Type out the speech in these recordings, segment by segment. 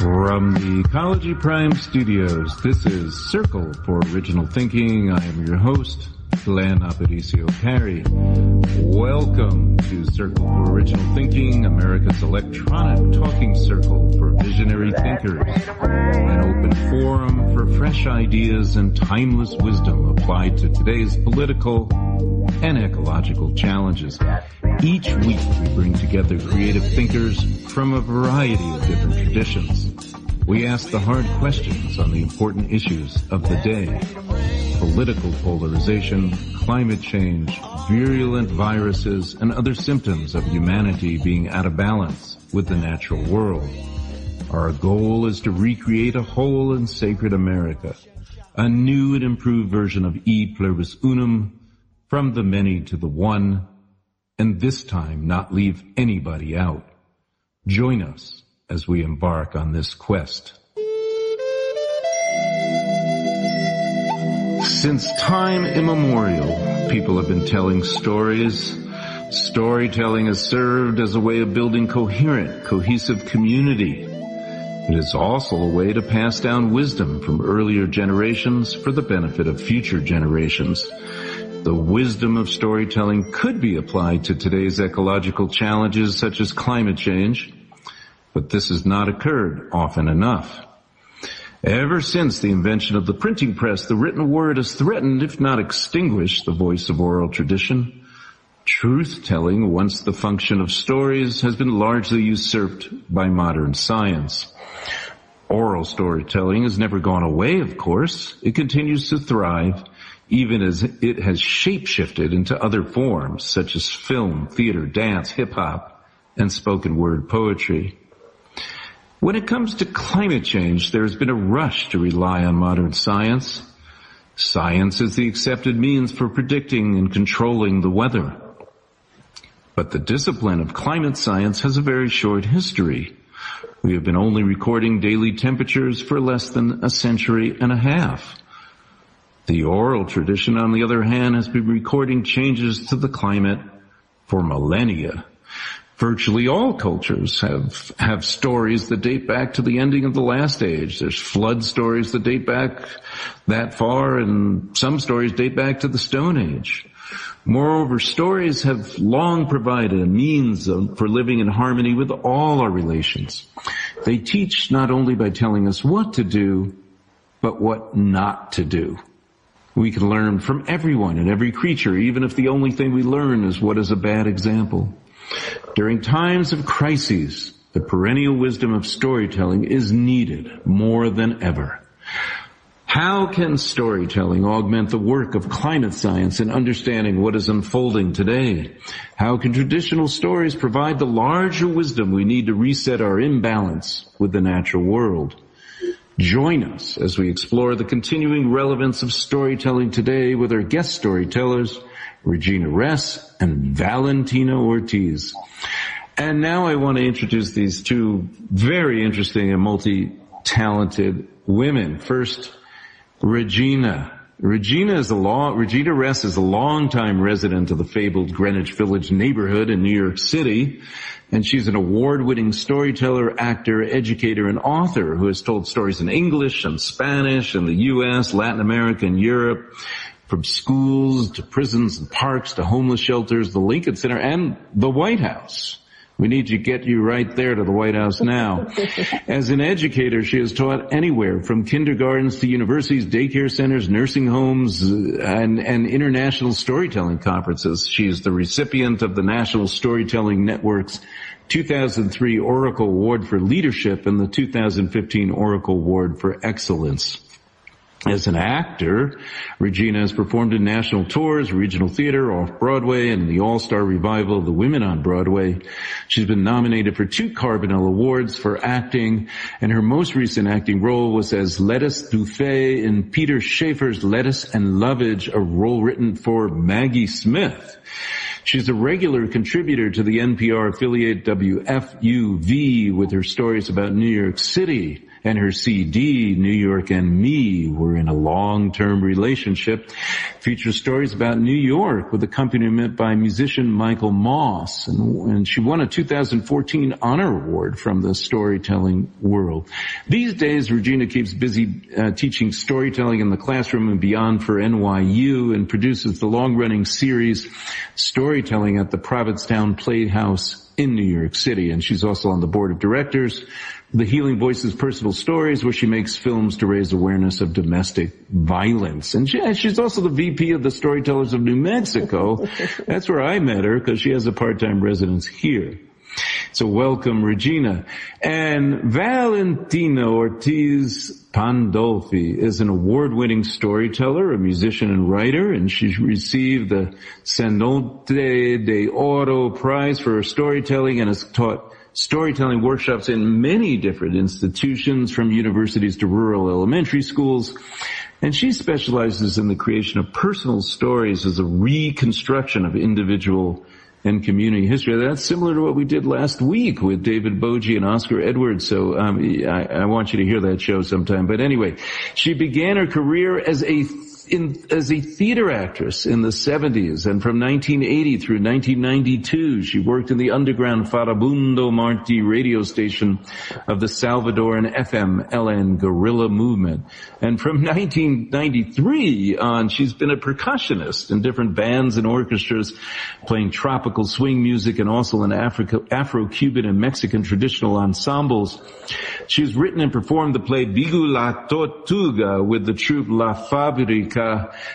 From the Ecology Prime Studios, this is Circle for Original Thinking. I am your host, Glenn Aparicio Perry. Welcome to Circle for Original Thinking, America's electronic talking circle for visionary thinkers. An open forum for fresh ideas and timeless wisdom applied to today's political and ecological challenges. Each week we bring together creative thinkers from a variety of different traditions. We ask the hard questions on the important issues of the day. Political polarization, climate change, virulent viruses, and other symptoms of humanity being out of balance with the natural world. Our goal is to recreate a whole and sacred America, a new and improved version of E pluribus unum, from the many to the one, and this time not leave anybody out. Join us as we embark on this quest. Since time immemorial, people have been telling stories. Storytelling has served as a way of building coherent, cohesive community. It is also a way to pass down wisdom from earlier generations for the benefit of future generations. The wisdom of storytelling could be applied to today's ecological challenges such as climate change, but this has not occurred often enough. Ever since the invention of the printing press, the written word has threatened, if not extinguished, the voice of oral tradition. Truth-telling, once the function of stories, has been largely usurped by modern science. Oral storytelling has never gone away, of course. It continues to thrive, even as it has shapeshifted into other forms, such as film, theater, dance, hip-hop, and spoken word poetry. When it comes to climate change, there has been a rush to rely on modern science. Science is the accepted means for predicting and controlling the weather. But the discipline of climate science has a very short history. We have been only recording daily temperatures for less than a century and a half. The oral tradition, on the other hand, has been recording changes to the climate for millennia. Virtually all cultures have, have stories that date back to the ending of the last age. There's flood stories that date back that far and some stories date back to the Stone Age. Moreover, stories have long provided a means of, for living in harmony with all our relations. They teach not only by telling us what to do, but what not to do. We can learn from everyone and every creature, even if the only thing we learn is what is a bad example. During times of crises, the perennial wisdom of storytelling is needed more than ever. How can storytelling augment the work of climate science in understanding what is unfolding today? How can traditional stories provide the larger wisdom we need to reset our imbalance with the natural world? Join us as we explore the continuing relevance of storytelling today with our guest storytellers, Regina Ress and Valentina Ortiz. And now I want to introduce these two very interesting and multi-talented women. First, Regina. Regina is a long, Regina Ress is a longtime resident of the fabled Greenwich Village neighborhood in New York City. And she's an award-winning storyteller, actor, educator, and author who has told stories in English and Spanish in the U.S., Latin America, and Europe from schools to prisons and parks to homeless shelters, the Lincoln Center, and the White House. We need to get you right there to the White House now. As an educator, she has taught anywhere from kindergartens to universities, daycare centers, nursing homes, uh, and, and international storytelling conferences. She is the recipient of the National Storytelling Network's 2003 Oracle Award for Leadership and the 2015 Oracle Award for Excellence. As an actor, Regina has performed in national tours, regional theater, off-Broadway, and the all-star revival of The Women on Broadway. She's been nominated for two Carbonell Awards for acting, and her most recent acting role was as Lettice Douffet in Peter Shaffer's Lettice and Lovage, a role written for Maggie Smith. She's a regular contributor to the NPR affiliate WFUV with her stories about New York City and her CD, New York and Me, were in a long-term relationship. Features stories about New York with accompaniment by musician Michael Moss. And, and she won a 2014 honor award from the storytelling world. These days, Regina keeps busy uh, teaching storytelling in the classroom and beyond for NYU and produces the long-running series Storytelling at the Provincetown Playhouse in New York City. And she's also on the board of directors the Healing Voices Personal Stories, where she makes films to raise awareness of domestic violence. And she, she's also the VP of the Storytellers of New Mexico. That's where I met her because she has a part-time residence here. So welcome, Regina. And Valentina Ortiz Pandolfi is an award-winning storyteller, a musician and writer, and she's received the Cenote de Oro Prize for her storytelling and has taught storytelling workshops in many different institutions from universities to rural elementary schools. And she specializes in the creation of personal stories as a reconstruction of individual and community history. That's similar to what we did last week with David Bogie and Oscar Edwards. So um, I, I want you to hear that show sometime. But anyway, she began her career as a in, as a theater actress in the 70s and from 1980 through 1992 she worked in the underground Farabundo Marti radio station of the Salvadoran FMLN guerrilla movement. And from 1993 on she's been a percussionist in different bands and orchestras playing tropical swing music and also in Africa, Afro-Cuban and Mexican traditional ensembles. She's written and performed the play Bigu la Tortuga with the troupe La Fabrica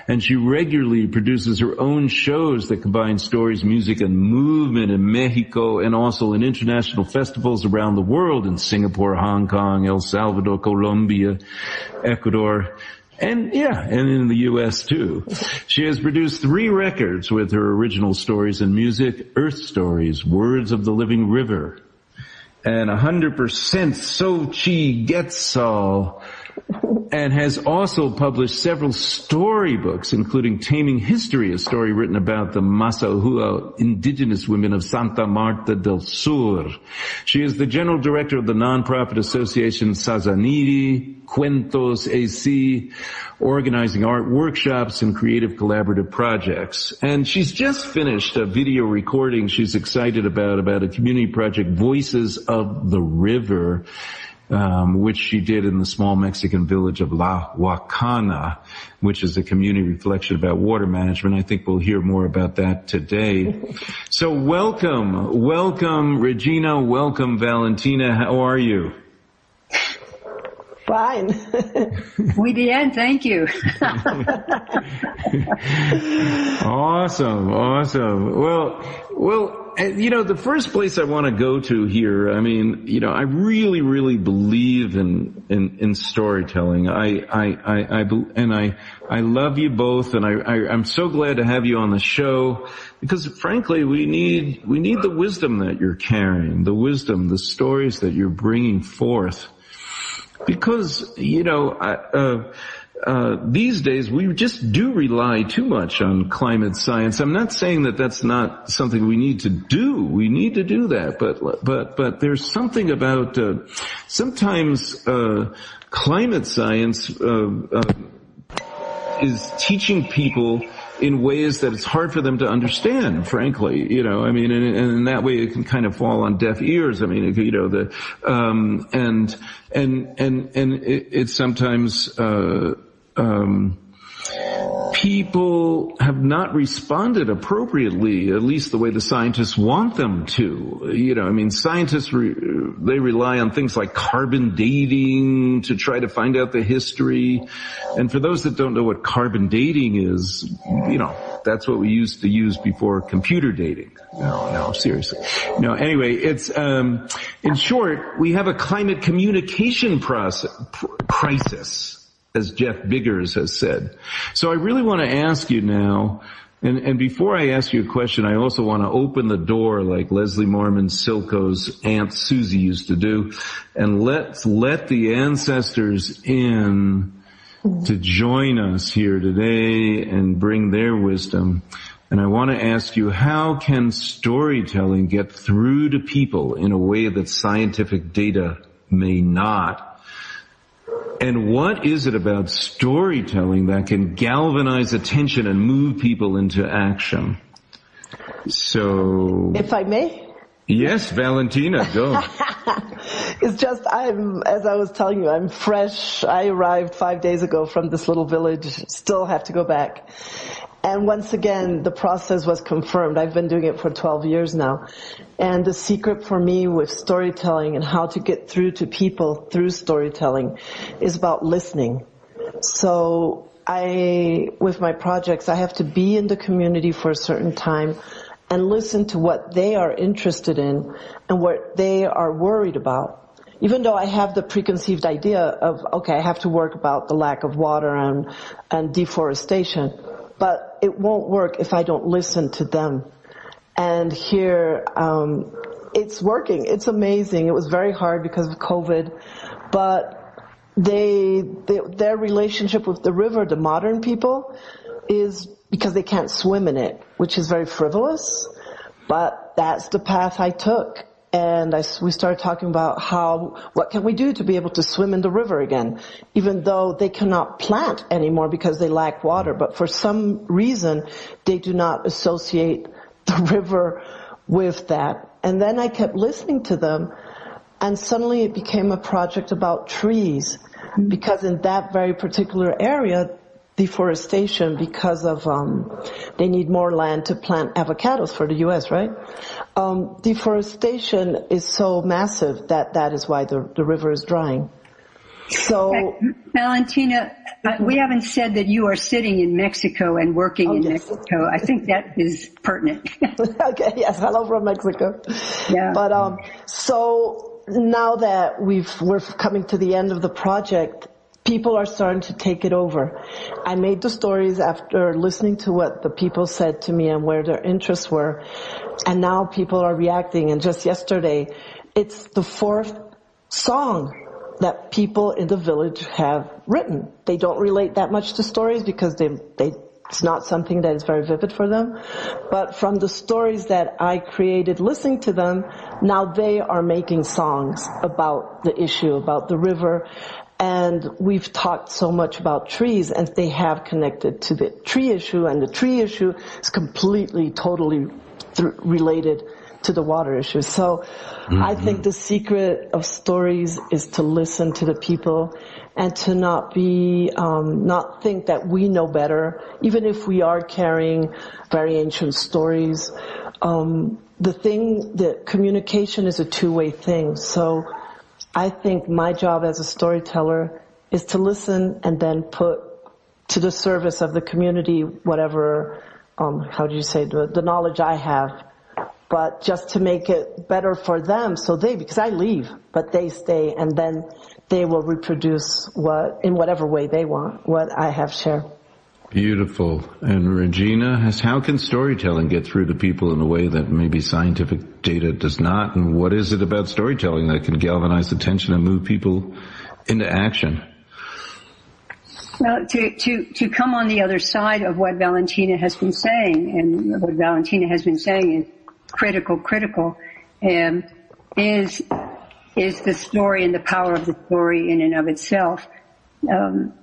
and she regularly produces her own shows that combine stories, music, and movement in Mexico and also in international festivals around the world in Singapore, Hong Kong, El Salvador, Colombia, Ecuador, and yeah, and in the U.S. too. She has produced three records with her original stories and music, Earth Stories, Words of the Living River, and 100% Xochiquetzal, and has also published several storybooks, including Taming History, a story written about the Mazahua indigenous women of Santa Marta del Sur. She is the general director of the nonprofit association Sazaniri, Cuentos AC, organizing art workshops and creative collaborative projects. And she's just finished a video recording she's excited about, about a community project, Voices of the River um, which she did in the small Mexican village of La Huacana, which is a community reflection about water management. I think we'll hear more about that today. so welcome, welcome Regina, welcome Valentina. How are you? Fine. Muy bien, thank you. awesome, awesome. Well, well, eh, you know, the first place I want to go to here, I mean, you know, I really, really believe in, in, in storytelling. I, I, I, I, and I, I love you both and I, I, I'm so glad to have you on the show because frankly, we need, we need the wisdom that you're carrying, the wisdom, the stories that you're bringing forth. Because, you know, uh, uh, these days we just do rely too much on climate science. I'm not saying that that's not something we need to do. We need to do that, but but but there's something about uh, sometimes uh, climate science uh, uh, is teaching people in ways that it's hard for them to understand, frankly, you know, I mean, and, and in that way it can kind of fall on deaf ears. I mean, you know, the, um, and, and, and, and it, it's sometimes, uh, um, people have not responded appropriately, at least the way the scientists want them to. You know, I mean, scientists, re- they rely on things like carbon dating to try to find out the history. And for those that don't know what carbon dating is, you know, that's what we used to use before computer dating. No, no, seriously. No, anyway, it's, um, in short, we have a climate communication process, pr- crisis as Jeff Biggers has said. So I really want to ask you now, and, and before I ask you a question, I also want to open the door like Leslie Marmon Silko's Aunt Susie used to do, and let's let the ancestors in to join us here today and bring their wisdom. And I want to ask you, how can storytelling get through to people in a way that scientific data may not? And what is it about storytelling that can galvanize attention and move people into action? So. If I may? Yes, Valentina, go. it's just, I'm, as I was telling you, I'm fresh. I arrived five days ago from this little village, still have to go back. And once again, the process was confirmed. I've been doing it for 12 years now. And the secret for me with storytelling and how to get through to people through storytelling is about listening. So I, with my projects, I have to be in the community for a certain time and listen to what they are interested in and what they are worried about. Even though I have the preconceived idea of, okay, I have to work about the lack of water and, and deforestation but it won't work if I don't listen to them. And here, um, it's working. It's amazing. It was very hard because of COVID, but they, they, their relationship with the river, the modern people, is because they can't swim in it, which is very frivolous. But that's the path I took and I, we started talking about how, what can we do to be able to swim in the river again, even though they cannot plant anymore because they lack water, but for some reason they do not associate the river with that. And then I kept listening to them and suddenly it became a project about trees. Mm-hmm. Because in that very particular area deforestation because of um, they need more land to plant avocados for the U.S. Right? Um, deforestation is so massive that that is why the the river is drying. So. Valentina, uh, we haven't said that you are sitting in Mexico and working oh, in yes. Mexico. I think that is pertinent. okay, yes, hello from Mexico. Yeah. But um, so now that we've we're coming to the end of the project, people are starting to take it over. I made the stories after listening to what the people said to me and where their interests were. And now people are reacting. And just yesterday, it's the fourth song that people in the village have written. They don't relate that much to stories because they, they, it's not something that is very vivid for them. But from the stories that I created listening to them, now they are making songs about the issue, about the river, and we've talked so much about trees and they have connected to the tree issue and the tree issue is completely, totally th- related to the water issue. So mm-hmm. I think the secret of stories is to listen to the people and to not be, um, not think that we know better, even if we are carrying very ancient stories. Um, the thing, the communication is a two-way thing. So I think my job as a storyteller is to listen and then put to the service of the community whatever, um, how do you say, the, the knowledge I have, but just to make it better for them so they, because I leave, but they stay and then they will reproduce what, in whatever way they want, what I have shared. Beautiful. And Regina, has, how can storytelling get through to people in a way that maybe scientific data does not? And what is it about storytelling that can galvanize attention and move people into action? Well, to, to, to come on the other side of what Valentina has been saying, and what Valentina has been saying is critical, critical, um, is, is the story and the power of the story in and of itself. Um,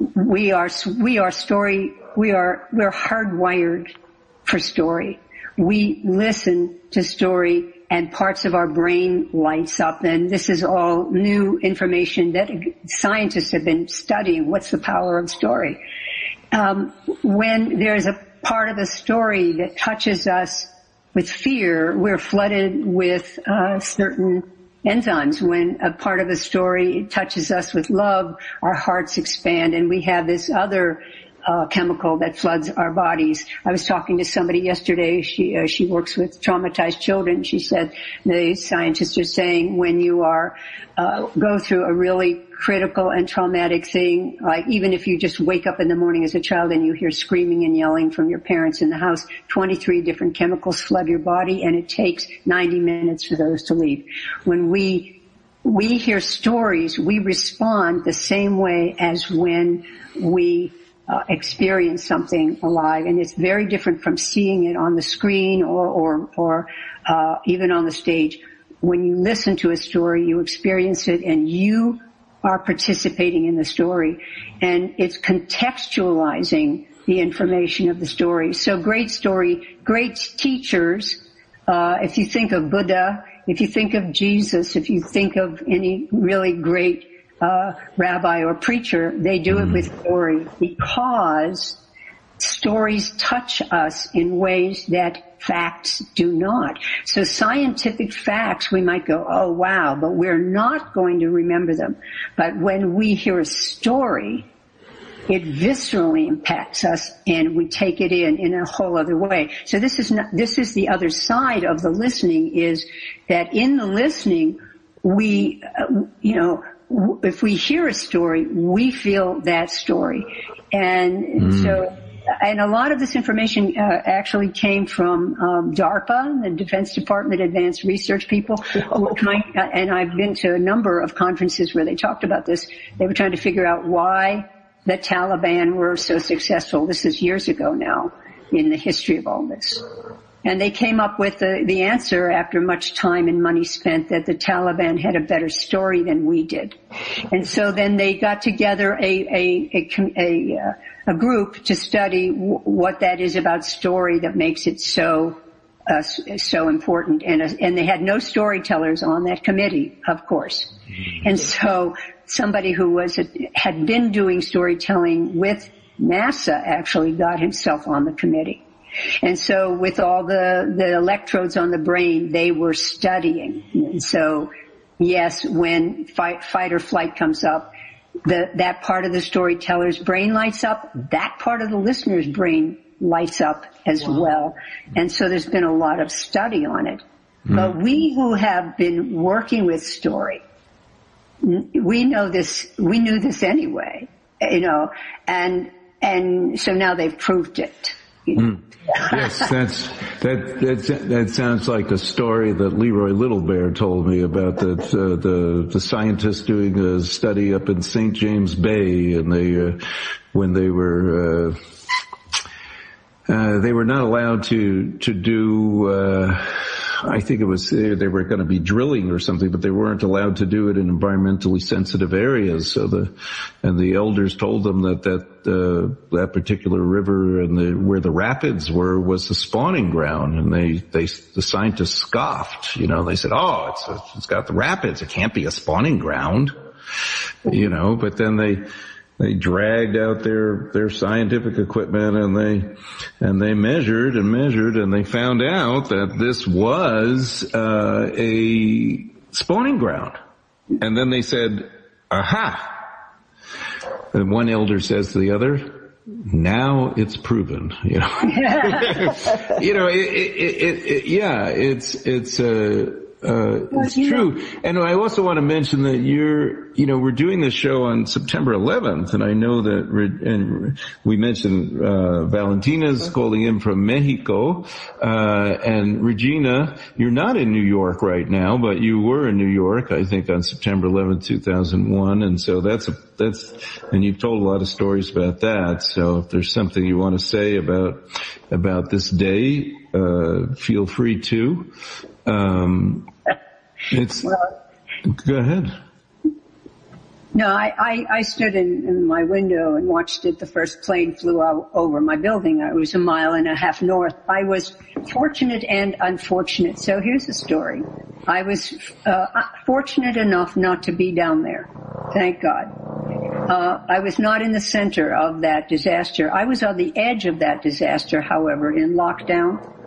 we are we are story we are we're hardwired for story. We listen to story and parts of our brain lights up and this is all new information that scientists have been studying. What's the power of story? Um, when there's a part of a story that touches us with fear, we're flooded with uh, certain enzymes. When a part of a story touches us with love, our hearts expand and we have this other uh, chemical that floods our bodies. I was talking to somebody yesterday. She uh, she works with traumatized children. She said the scientists are saying when you are uh, go through a really critical and traumatic thing, like even if you just wake up in the morning as a child and you hear screaming and yelling from your parents in the house, 23 different chemicals flood your body and it takes 90 minutes for those to leave. When we we hear stories, we respond the same way as when we uh, experience something alive, and it's very different from seeing it on the screen or or, or uh, even on the stage. When you listen to a story, you experience it, and you are participating in the story and it's contextualizing the information of the story. So great story, great teachers. Uh, if you think of Buddha, if you think of Jesus, if you think of any really great uh, rabbi or preacher, they do it with story because stories touch us in ways that facts do not. So scientific facts, we might go, oh wow, but we're not going to remember them. But when we hear a story, it viscerally impacts us and we take it in in a whole other way. So this is not, this is the other side of the listening is that in the listening, we, uh, you know, if we hear a story, we feel that story. And mm. so and a lot of this information uh, actually came from um, DARPA, the Defense Department Advanced Research people, trying. Uh, and I've been to a number of conferences where they talked about this. They were trying to figure out why the Taliban were so successful. This is years ago now in the history of all this. And they came up with the, the answer after much time and money spent that the Taliban had a better story than we did. And so then they got together a, a, a, a, uh, a group to study w- what that is about story that makes it so uh, so important. And, uh, and they had no storytellers on that committee, of course. And so somebody who was a, had been doing storytelling with NASA actually got himself on the committee. And so with all the, the electrodes on the brain, they were studying. And so yes, when fight, fight or flight comes up, the, that part of the storyteller's brain lights up, that part of the listener's brain lights up as wow. well. And so there's been a lot of study on it. Mm. But we who have been working with story, we know this, we knew this anyway, you know, and, and so now they've proved it. Mm. yes, that's that that that sounds like a story that Leroy Little Bear told me about that uh, the the scientists doing a study up in St. James Bay, and they uh, when they were. Uh, uh, they were not allowed to to do uh, I think it was uh, they were going to be drilling or something, but they weren't allowed to do it in environmentally sensitive areas. So the and the elders told them that that uh, that particular river and the where the rapids were was the spawning ground, and they they the scientists scoffed. You know, they said, "Oh, it's it's got the rapids. It can't be a spawning ground." You know, but then they they dragged out their their scientific equipment and they and they measured and measured and they found out that this was uh, a spawning ground. And then they said, "Aha!" And one elder says to the other, "Now it's proven." You know, you know, it, it, it, yeah, it's it's a. Uh, it's true. Know. And I also want to mention that you're, you know, we're doing this show on September 11th, and I know that, and we mentioned uh, Valentina's calling in from Mexico, uh, and Regina, you're not in New York right now, but you were in New York, I think, on September 11th, 2001, and so that's a, that's, and you've told a lot of stories about that. So if there's something you want to say about about this day, uh, feel free to. Um, it's well, go ahead. No, I, I, I stood in, in, my window and watched it. The first plane flew out over my building. I was a mile and a half north. I was fortunate and unfortunate. So here's the story. I was uh, fortunate enough not to be down there. Thank God. Uh, I was not in the center of that disaster. I was on the edge of that disaster, however, in lockdown.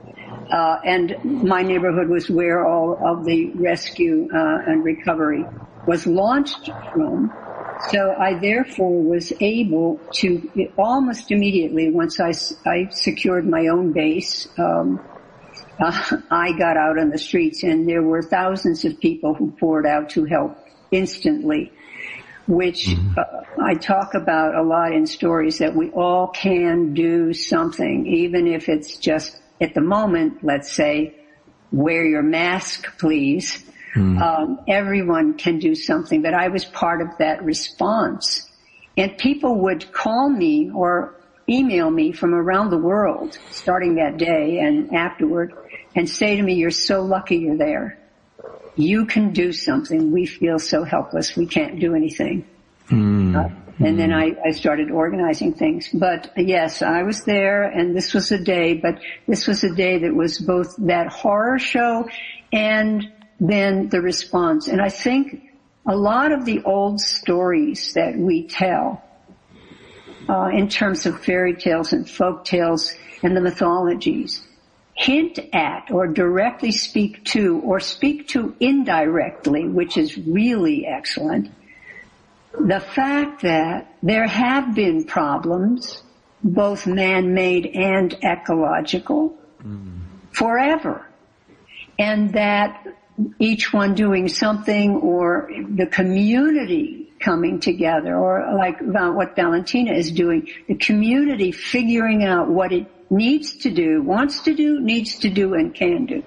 Uh, and my neighborhood was where all of the rescue uh, and recovery was launched from. So I therefore was able to almost immediately once I, I secured my own base, um, uh, I got out on the streets and there were thousands of people who poured out to help instantly which mm-hmm. uh, I talk about a lot in stories that we all can do something, even if it's just at the moment, let's say, wear your mask, please. Mm. Um, everyone can do something, but I was part of that response. And people would call me or email me from around the world starting that day and afterward and say to me, you're so lucky you're there. you can do something. We feel so helpless. We can't do anything. Mm. Uh, and then I, I started organizing things. But yes, I was there and this was a day, but this was a day that was both that horror show and then the response. And I think a lot of the old stories that we tell, uh, in terms of fairy tales and folk tales and the mythologies, hint at or directly speak to or speak to indirectly, which is really excellent, the fact that there have been problems, both man-made and ecological, mm. forever. And that each one doing something or the community coming together or like what Valentina is doing, the community figuring out what it needs to do, wants to do, needs to do, and can do.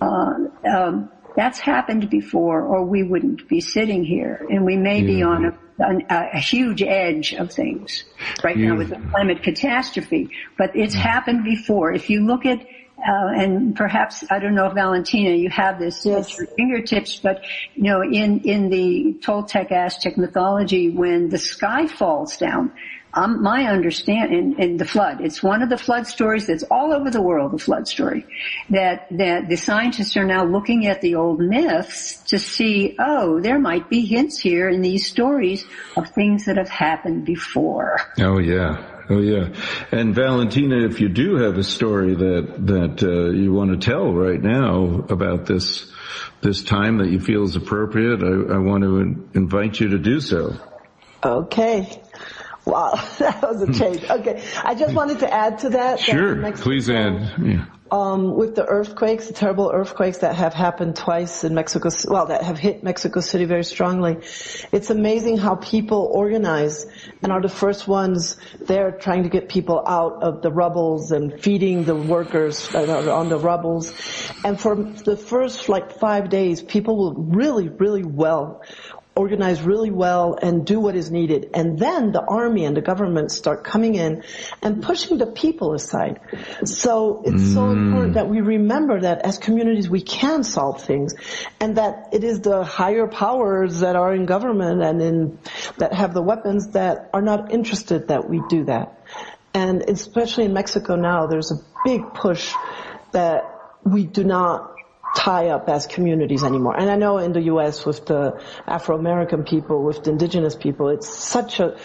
Uh, um, that's happened before, or we wouldn't be sitting here, and we may be on a, a, a, huge edge of things right now with the climate catastrophe. But it's happened before. If you look at uh, and perhaps I don't know if Valentina, you have this yes. at your fingertips, but you know, in in the Toltec Aztec mythology, when the sky falls down, um, my understanding in, in, the flood, it's one of the flood stories that's all over the world, the flood story, that, that the scientists are now looking at the old myths to see, oh, there might be hints here in these stories of things that have happened before. Oh yeah. Oh yeah. And Valentina, if you do have a story that, that, uh, you want to tell right now about this, this time that you feel is appropriate, I, I want to invite you to do so. Okay. Wow, that was a change. Okay, I just wanted to add to that. Sure, that please add. Yeah. Um, with the earthquakes, the terrible earthquakes that have happened twice in Mexico, well, that have hit Mexico City very strongly, it's amazing how people organize and are the first ones there trying to get people out of the rubbles and feeding the workers on the rubbles. And for the first like five days, people were really, really well organize really well and do what is needed. And then the army and the government start coming in and pushing the people aside. So it's mm. so important that we remember that as communities we can solve things and that it is the higher powers that are in government and in, that have the weapons that are not interested that we do that. And especially in Mexico now, there's a big push that we do not tie up as communities anymore. And I know in the U.S. with the Afro-American people, with the indigenous people, it's such a,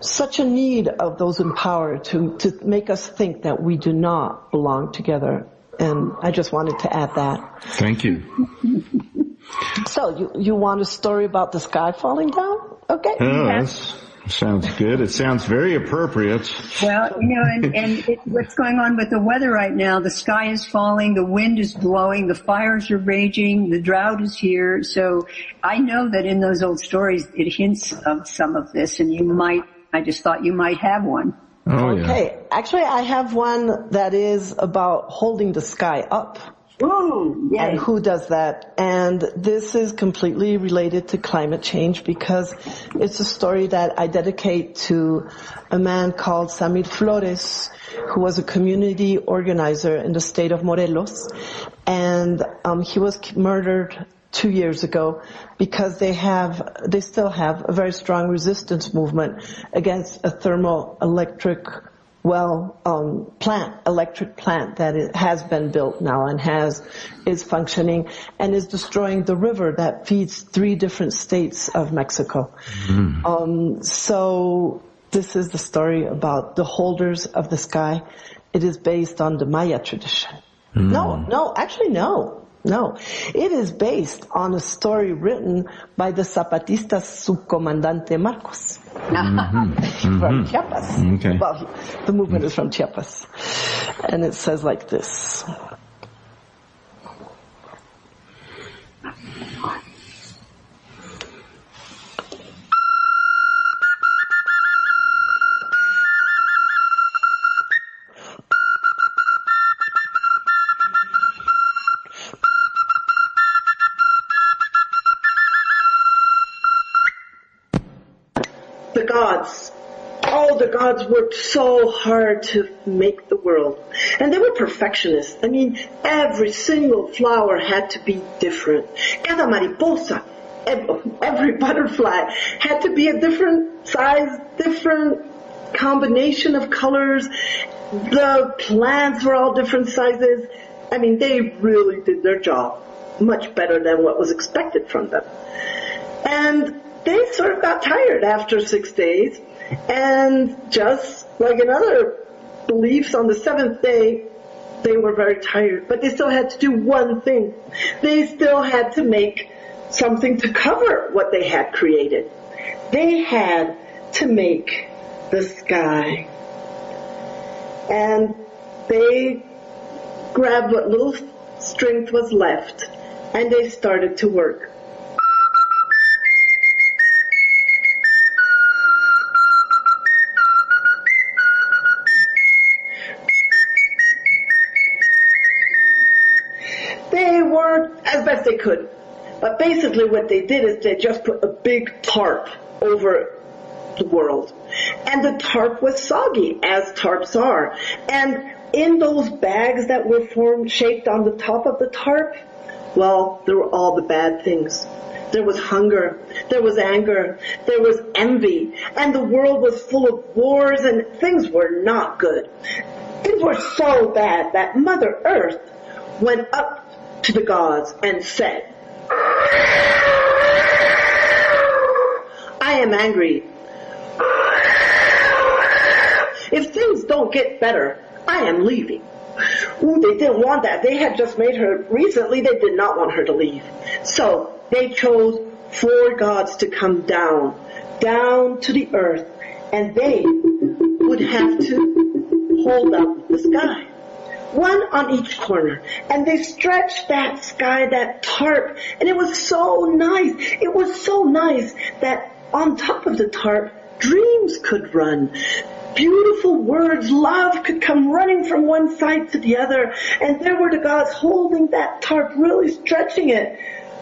such a need of those in power to, to make us think that we do not belong together. And I just wanted to add that. Thank you. so you, you want a story about the sky falling down? Okay. Oh, Sounds good. It sounds very appropriate. Well, you know, and, and it, what's going on with the weather right now, the sky is falling, the wind is blowing, the fires are raging, the drought is here. So I know that in those old stories, it hints of some of this and you might, I just thought you might have one. Oh, okay. Yeah. Actually, I have one that is about holding the sky up. Ooh, and who does that? And this is completely related to climate change because it's a story that I dedicate to a man called Samir Flores, who was a community organizer in the state of Morelos. And um, he was murdered two years ago because they have, they still have a very strong resistance movement against a thermoelectric well um, plant, electric plant that it has been built now and has is functioning and is destroying the river that feeds three different states of Mexico. Mm. Um, so this is the story about the holders of the sky. It is based on the Maya tradition. Mm. No, no, actually no. No, it is based on a story written by the Zapatista subcomandante Marcos mm-hmm. from mm-hmm. Chiapas. Okay. Well, the movement is from Chiapas, and it says like this. So hard to make the world. And they were perfectionists. I mean, every single flower had to be different. Cada mariposa, every butterfly had to be a different size, different combination of colors. The plants were all different sizes. I mean, they really did their job much better than what was expected from them. And they sort of got tired after six days and just like in other beliefs on the seventh day, they were very tired, but they still had to do one thing. They still had to make something to cover what they had created. They had to make the sky. And they grabbed what little strength was left and they started to work. Basically what they did is they just put a big tarp over the world. And the tarp was soggy, as tarps are. And in those bags that were formed, shaped on the top of the tarp, well, there were all the bad things. There was hunger. There was anger. There was envy. And the world was full of wars and things were not good. Things were so bad that Mother Earth went up to the gods and said, I am angry. If things don't get better, I am leaving. Ooh, they didn't want that. They had just made her, recently they did not want her to leave. So they chose four gods to come down, down to the earth, and they would have to hold up the sky. One on each corner. And they stretched that sky, that tarp, and it was so nice. It was so nice that on top of the tarp, dreams could run beautiful words, love could come running from one side to the other, and there were the gods holding that tarp, really stretching it.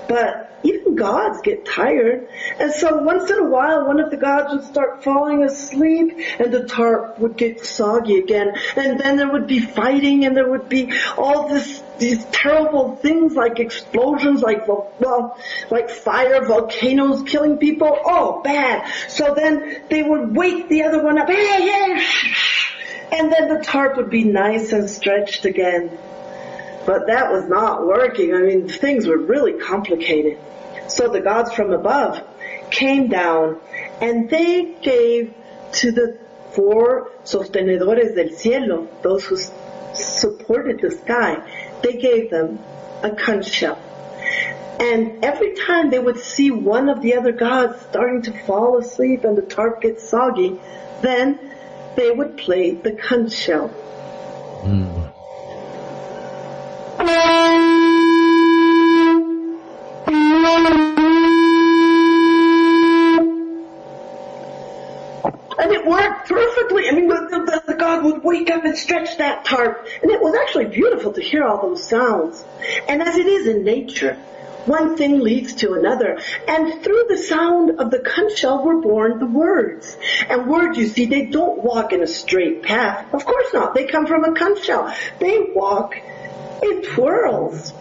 But even gods get tired. And so once in a while, one of the gods would start falling asleep and the tarp would get soggy again. And then there would be fighting and there would be all this, these terrible things like explosions, like, well, like fire, volcanoes killing people. Oh, bad. So then they would wake the other one up. Hey, hey! And then the tarp would be nice and stretched again. But that was not working. I mean, things were really complicated. So the gods from above came down and they gave to the four sostenedores del cielo, those who supported the sky, they gave them a conch shell. And every time they would see one of the other gods starting to fall asleep and the tarp gets soggy, then they would play the conch shell. Mm. Worked perfectly. I mean, the, the, the, god would wake up and stretch that tarp, and it was actually beautiful to hear all those sounds. And as it is in nature, one thing leads to another, and through the sound of the conch shell were born the words. And words, you see, they don't walk in a straight path. Of course not. They come from a conch shell. They walk in twirls.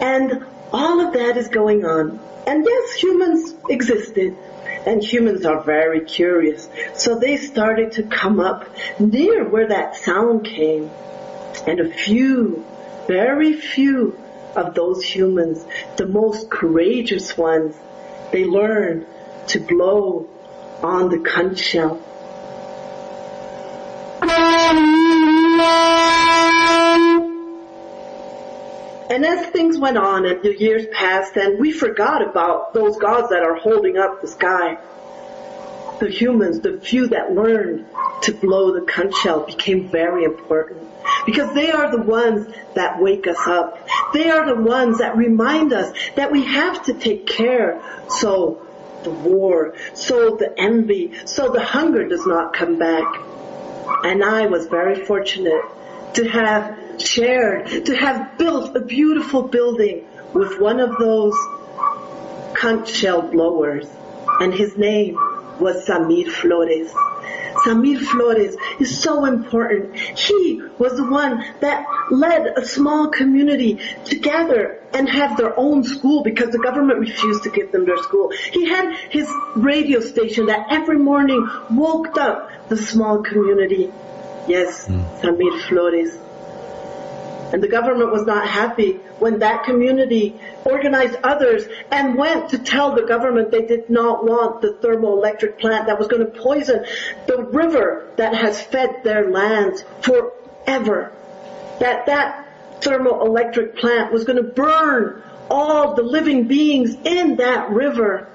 And all of that is going on. And yes, humans existed and humans are very curious. So they started to come up near where that sound came. And a few, very few of those humans, the most courageous ones, they learned to blow on the conch shell. And as things went on and the years passed and we forgot about those gods that are holding up the sky, the humans, the few that learned to blow the conch shell became very important because they are the ones that wake us up. They are the ones that remind us that we have to take care so the war, so the envy, so the hunger does not come back. And I was very fortunate to have shared, to have built a beautiful building with one of those conch shell blowers. And his name was Samir Flores. Samir Flores is so important. He was the one that led a small community to gather and have their own school because the government refused to give them their school. He had his radio station that every morning woke up the small community. Yes, mm. Samir Flores. And the government was not happy when that community organized others and went to tell the government they did not want the thermoelectric plant that was going to poison the river that has fed their lands forever. That that thermoelectric plant was going to burn all the living beings in that river.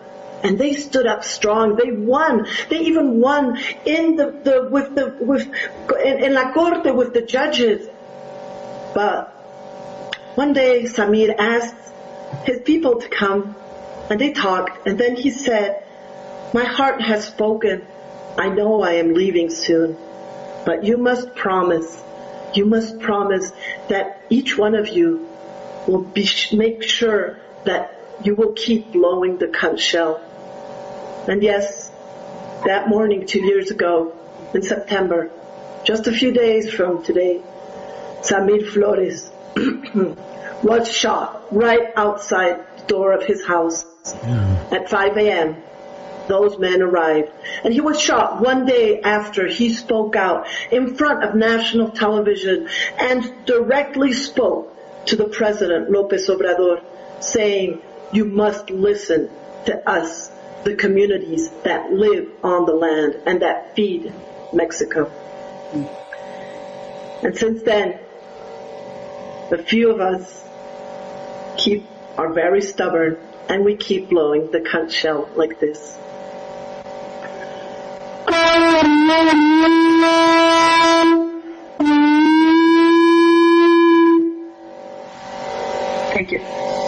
And they stood up strong. They won. They even won in the, the with the with in, in la corte with the judges. But one day Samir asked his people to come and they talked and then he said, my heart has spoken. I know I am leaving soon, but you must promise, you must promise that each one of you will be, make sure that you will keep blowing the conch shell. And yes, that morning two years ago in September, just a few days from today, Samir Flores was shot right outside the door of his house yeah. at 5 a.m. Those men arrived. And he was shot one day after he spoke out in front of national television and directly spoke to the president, Lopez Obrador, saying, you must listen to us, the communities that live on the land and that feed Mexico. And since then, a few of us keep are very stubborn and we keep blowing the conch shell like this. Thank you.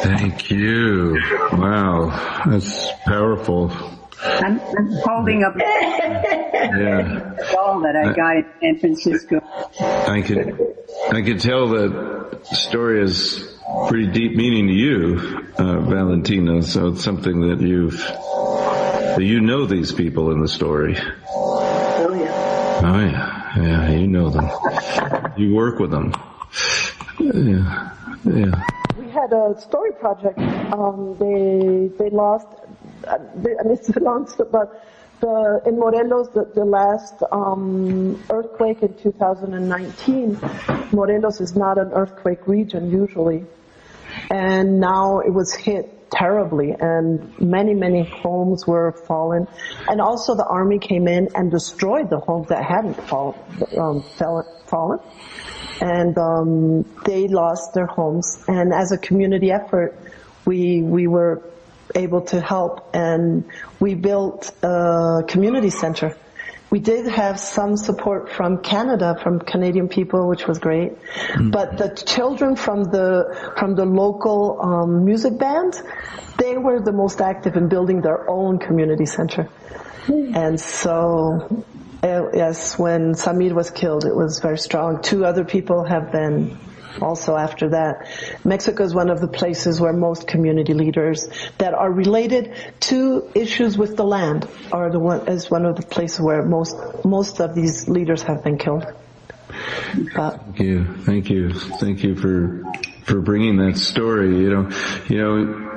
Thank you. Wow, that's powerful. I'm, I'm holding up yeah. ball that I got in San Francisco. I could, I could tell that story is pretty deep meaning to you, uh, Valentina. So it's something that you've, that you know these people in the story. Oh yeah. Oh yeah. Yeah, you know them. you work with them. Yeah. Yeah. We had a story project. Um, they, they lost, uh, they, and it's a long story, but the, in Morelos, the, the last um, earthquake in 2019, Morelos is not an earthquake region usually and now it was hit terribly and many, many homes were fallen. And also the army came in and destroyed the homes that hadn't fall, um, fell, fallen. And um, they lost their homes. And as a community effort, we, we were able to help and we built a community center we did have some support from Canada, from Canadian people, which was great. Mm-hmm. But the children from the from the local um, music band, they were the most active in building their own community center. Mm-hmm. And so, uh, yes, when Samir was killed, it was very strong. Two other people have been also after that. Mexico is one of the places where most community leaders that are related to issues with the land are the one, is one of the places where most, most of these leaders have been killed. But, Thank you. Thank you. Thank you for, for bringing that story. You know, you know,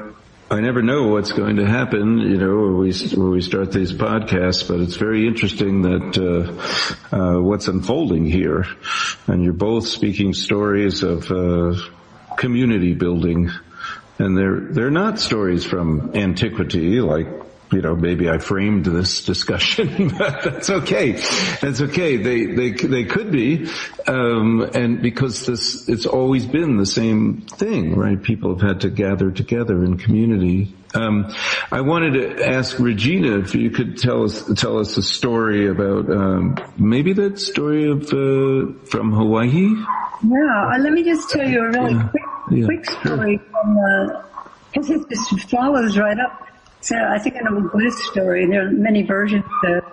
I never know what's going to happen, you know, when we, when we start these podcasts, but it's very interesting that, uh, uh, what's unfolding here. And you're both speaking stories of, uh, community building. And they're, they're not stories from antiquity like you know, maybe I framed this discussion, but that's okay. That's okay. They, they, they could be, um, and because this, it's always been the same thing, right? People have had to gather together in community. Um, I wanted to ask Regina if you could tell us, tell us a story about, um, maybe that story of, uh, from Hawaii? Yeah, uh, let me just tell you a really yeah. quick, yeah. quick story from, uh, because it just follows right up so I think an old Buddhist story. There are many versions. of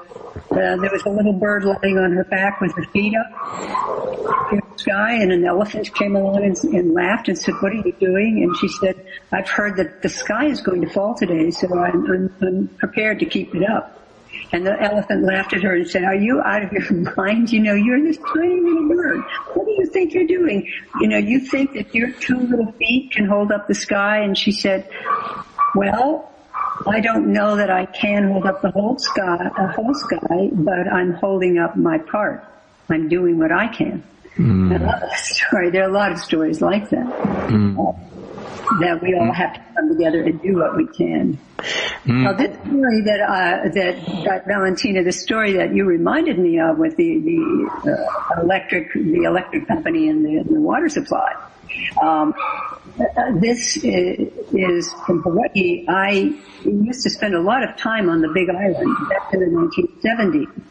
uh, there was a little bird lying on her back with her feet up in the sky, and an elephant came along and, and laughed and said, "What are you doing?" And she said, "I've heard that the sky is going to fall today, so I'm, I'm, I'm prepared to keep it up." And the elephant laughed at her and said, are you out of your mind? You know, you're this tiny little bird. What do you think you're doing? You know, you think that your two little feet can hold up the sky? And she said, well, I don't know that I can hold up the whole sky, a whole sky, but I'm holding up my part. I'm doing what I can. Mm. I love that story. There are a lot of stories like that. Mm. Uh, that we all have to come together and do what we can. Mm. Now, this story that uh, that that Valentina, the story that you reminded me of with the the uh, electric the electric company and the, the water supply. Um, this is from Hawaii. I used to spend a lot of time on the Big Island back in the 1970s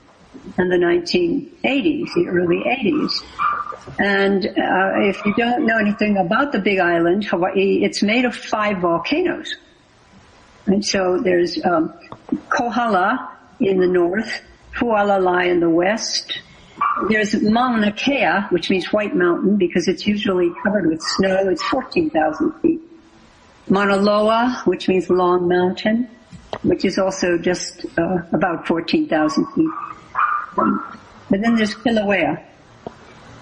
and the 1980s, the early 80s. And uh, if you don't know anything about the Big Island, Hawaii, it's made of five volcanoes. And so there's um, Kohala in the north, Hualalai in the west. There's Mauna Kea, which means White Mountain because it's usually covered with snow. It's 14,000 feet. Mauna Loa, which means Long Mountain, which is also just uh, about 14,000 feet. Um, but then there's Kilauea,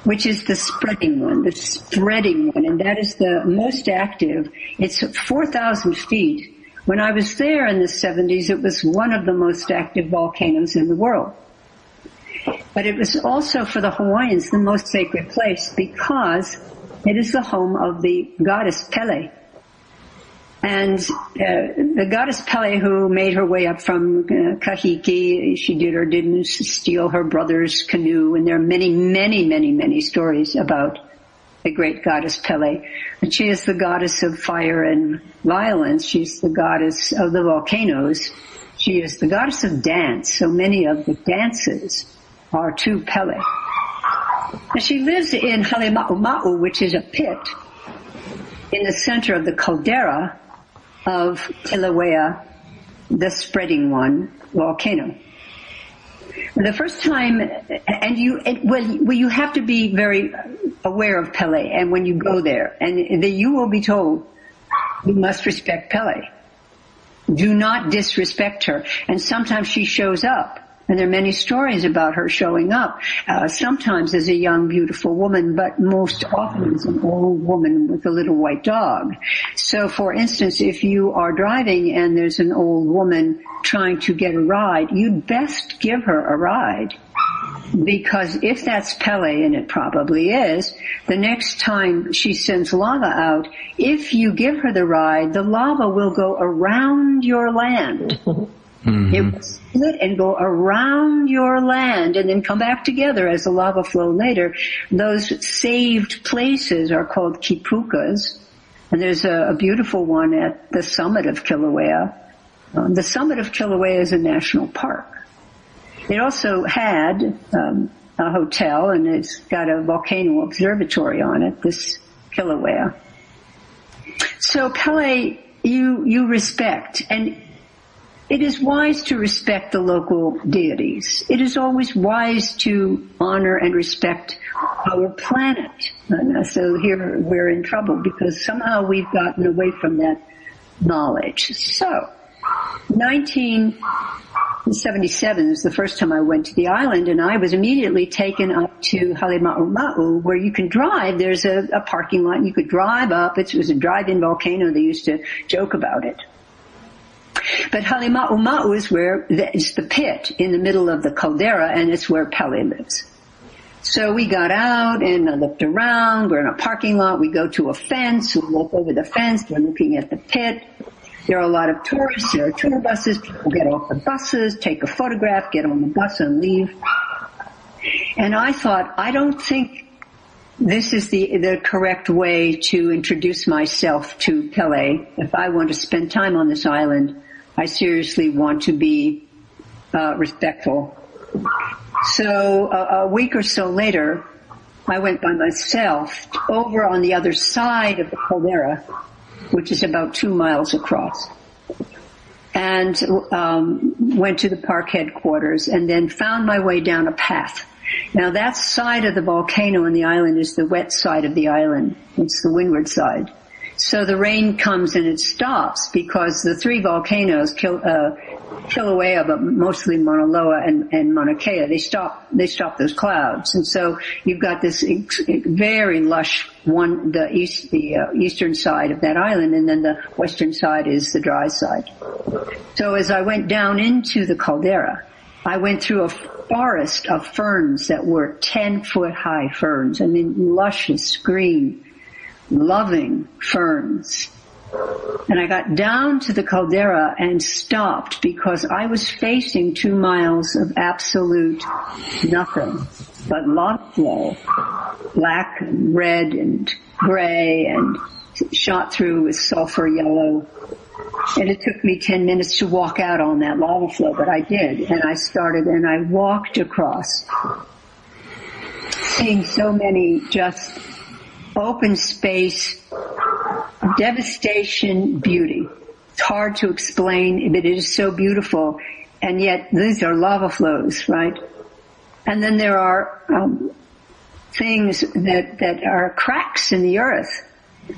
which is the spreading one, the spreading one, and that is the most active. It's 4,000 feet. When I was there in the 70s, it was one of the most active volcanoes in the world. But it was also for the Hawaiians the most sacred place because it is the home of the goddess Pele, and uh, the goddess Pele, who made her way up from uh, Kahiki, she did or didn't steal her brother's canoe, and there are many, many, many, many stories about the great goddess Pele. And she is the goddess of fire and violence. She's the goddess of the volcanoes. She is the goddess of dance. So many of the dances are to Pele. And she lives in Halemaumau, which is a pit in the center of the caldera of Kilauea, the spreading one volcano. The first time, and you, well, well, you have to be very aware of Pele, and when you go there, and the, you will be told, you must respect Pele. Do not disrespect her. And sometimes she shows up and there are many stories about her showing up, uh, sometimes as a young, beautiful woman, but most often as an old woman with a little white dog. So for instance, if you are driving and there's an old woman trying to get a ride, you'd best give her a ride. Because if that's Pele, and it probably is, the next time she sends lava out, if you give her the ride, the lava will go around your land. Mm-hmm. It will split and go around your land and then come back together as the lava flow later. Those saved places are called kipukas. And there's a, a beautiful one at the summit of Kilauea. Um, the summit of Kilauea is a national park. It also had um, a hotel and it's got a volcano observatory on it, this Kilauea. So Pele, you, you respect and it is wise to respect the local deities. It is always wise to honor and respect our planet. And uh, so here we're in trouble because somehow we've gotten away from that knowledge. So, 1977 is the first time I went to the island and I was immediately taken up to Halemaumau where you can drive. There's a, a parking lot. You could drive up. It was a drive-in volcano. They used to joke about it. But Halemaumau is where it's the pit in the middle of the caldera, and it's where Pele lives. So we got out and I looked around. We're in a parking lot. We go to a fence. We look over the fence. We're looking at the pit. There are a lot of tourists. There are tour buses. People get off the buses, take a photograph, get on the bus and leave. And I thought, I don't think this is the, the correct way to introduce myself to Pele. If I want to spend time on this island, I seriously want to be uh, respectful. So uh, a week or so later, I went by myself over on the other side of the caldera, which is about two miles across, and um, went to the park headquarters, and then found my way down a path. Now that side of the volcano on the island is the wet side of the island. It's the windward side. So the rain comes and it stops because the three volcanoes, uh, Kilauea, but mostly Mauna Loa and, and Mauna Kea, they stop, they stop those clouds. And so you've got this very lush one, the east, the uh, eastern side of that island and then the western side is the dry side. So as I went down into the caldera, I went through a forest of ferns that were 10 foot high ferns. I mean, luscious green, loving ferns. And I got down to the caldera and stopped because I was facing two miles of absolute nothing but lava flow, black and red and gray and shot through with sulfur yellow. And it took me 10 minutes to walk out on that lava flow, but I did. And I started and I walked across, seeing so many just open space, devastation, beauty. It's hard to explain, but it is so beautiful. And yet these are lava flows, right? And then there are um, things that, that are cracks in the earth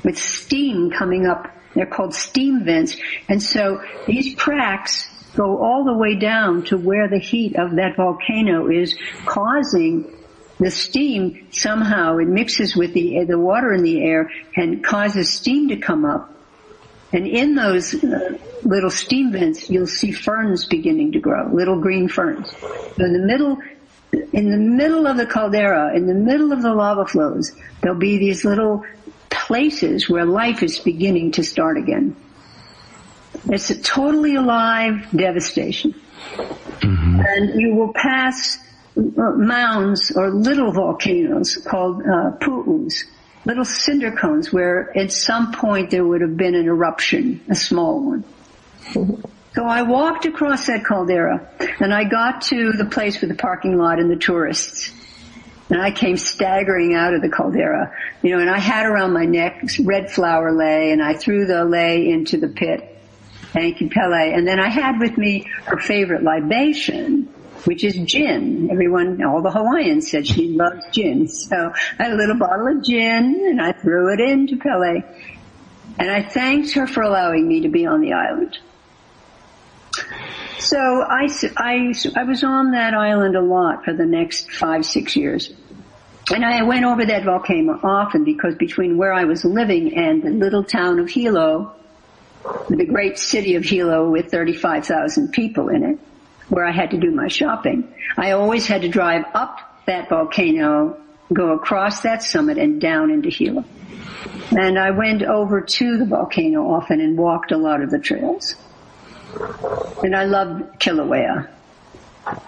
with steam coming up. They're called steam vents. And so these cracks go all the way down to where the heat of that volcano is causing the steam somehow it mixes with the the water in the air and causes steam to come up. And in those uh, little steam vents, you'll see ferns beginning to grow, little green ferns. So in the middle, in the middle of the caldera, in the middle of the lava flows, there'll be these little places where life is beginning to start again. It's a totally alive devastation. Mm-hmm. And you will pass mounds or little volcanoes called uh, pu'us, little cinder cones where at some point there would have been an eruption, a small one. So I walked across that caldera and I got to the place with the parking lot and the tourists. And I came staggering out of the caldera, you know, and I had around my neck red flower lei and I threw the lei into the pit. Thank you, Pele. And then I had with me her favorite libation, which is gin. Everyone, all the Hawaiians said she loves gin. So I had a little bottle of gin and I threw it into Pele. And I thanked her for allowing me to be on the island. So I, I, I was on that island a lot for the next five, six years. And I went over that volcano often because between where I was living and the little town of Hilo, the great city of Hilo with 35,000 people in it, where I had to do my shopping. I always had to drive up that volcano, go across that summit and down into Hilo. And I went over to the volcano often and walked a lot of the trails. And I loved Kilauea.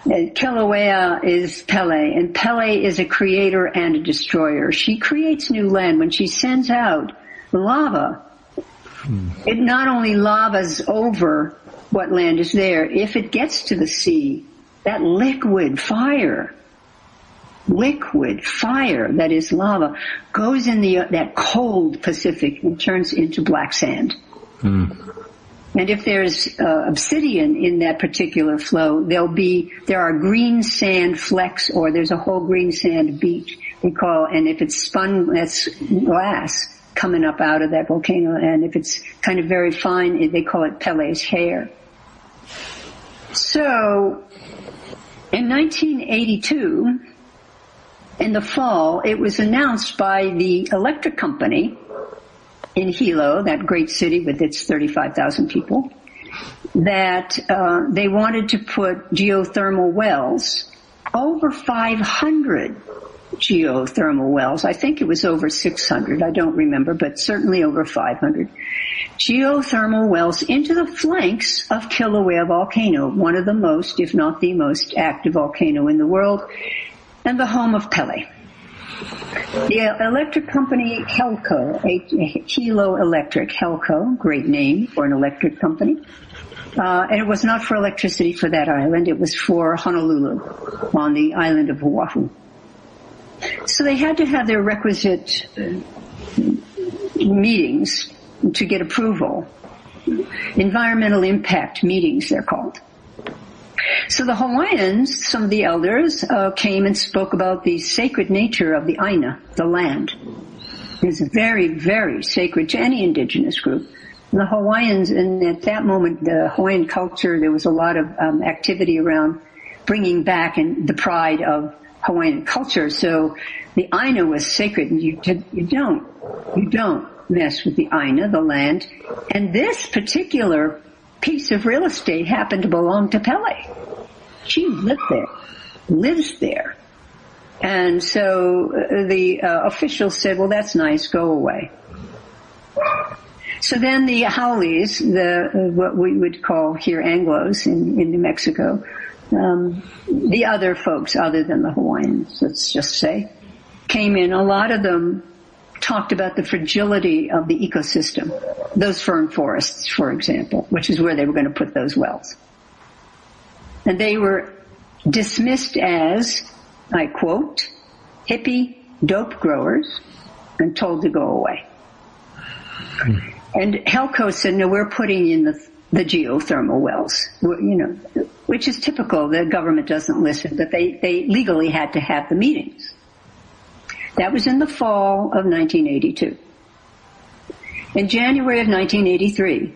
And Kilauea is Pele, and Pele is a creator and a destroyer. She creates new land when she sends out lava. Hmm. It not only lavas over what land is there. If it gets to the sea, that liquid fire, liquid fire that is lava goes in the, that cold Pacific and turns into black sand. Mm. And if there's uh, obsidian in that particular flow, there'll be, there are green sand flecks or there's a whole green sand beach we call, and if it's spun, that's glass coming up out of that volcano, and if it's kind of very fine, they call it Pele's hair. So, in 1982, in the fall, it was announced by the electric company in Hilo, that great city with its 35,000 people, that uh, they wanted to put geothermal wells, over 500 geothermal wells. I think it was over 600. I don't remember, but certainly over 500 geothermal wells into the flanks of Kilauea volcano, one of the most, if not the most active volcano in the world, and the home of Pele. The electric company Helco, Hilo Electric, Helco, great name for an electric company. Uh, and it was not for electricity for that island, it was for Honolulu on the island of Oahu. So they had to have their requisite uh, meetings to get approval. Environmental impact meetings, they're called. So the Hawaiians, some of the elders, uh, came and spoke about the sacred nature of the Aina, the land. is very, very sacred to any indigenous group. The Hawaiians, and at that moment, the Hawaiian culture, there was a lot of um, activity around bringing back and the pride of Hawaiian culture. So the Aina was sacred, and you you don't you don't mess with the Aina, the land. And this particular piece of real estate happened to belong to Pele. She lived there, lives there. And so uh, the uh, officials said, well, that's nice, go away. So then the haoles, the, uh, what we would call here Anglos in, in New Mexico, um, the other folks other than the Hawaiians, let's just say, came in. A lot of them talked about the fragility of the ecosystem, those fern forests, for example, which is where they were going to put those wells. And they were dismissed as I quote, hippie dope growers and told to go away. And Helco said, no, we're putting in the, the geothermal wells, you know, which is typical. The government doesn't listen, but they, they legally had to have the meetings. That was in the fall of 1982. In January of 1983,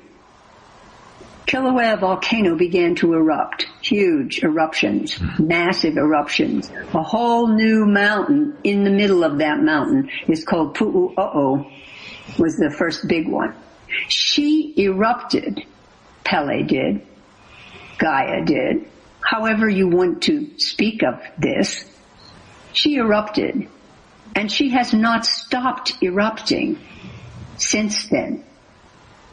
Kilauea volcano began to erupt. Huge eruptions, mm-hmm. massive eruptions. A whole new mountain in the middle of that mountain is called Pu'u'o'o, was the first big one. She erupted. Pele did. Gaia did. However you want to speak of this, she erupted. And she has not stopped erupting since then.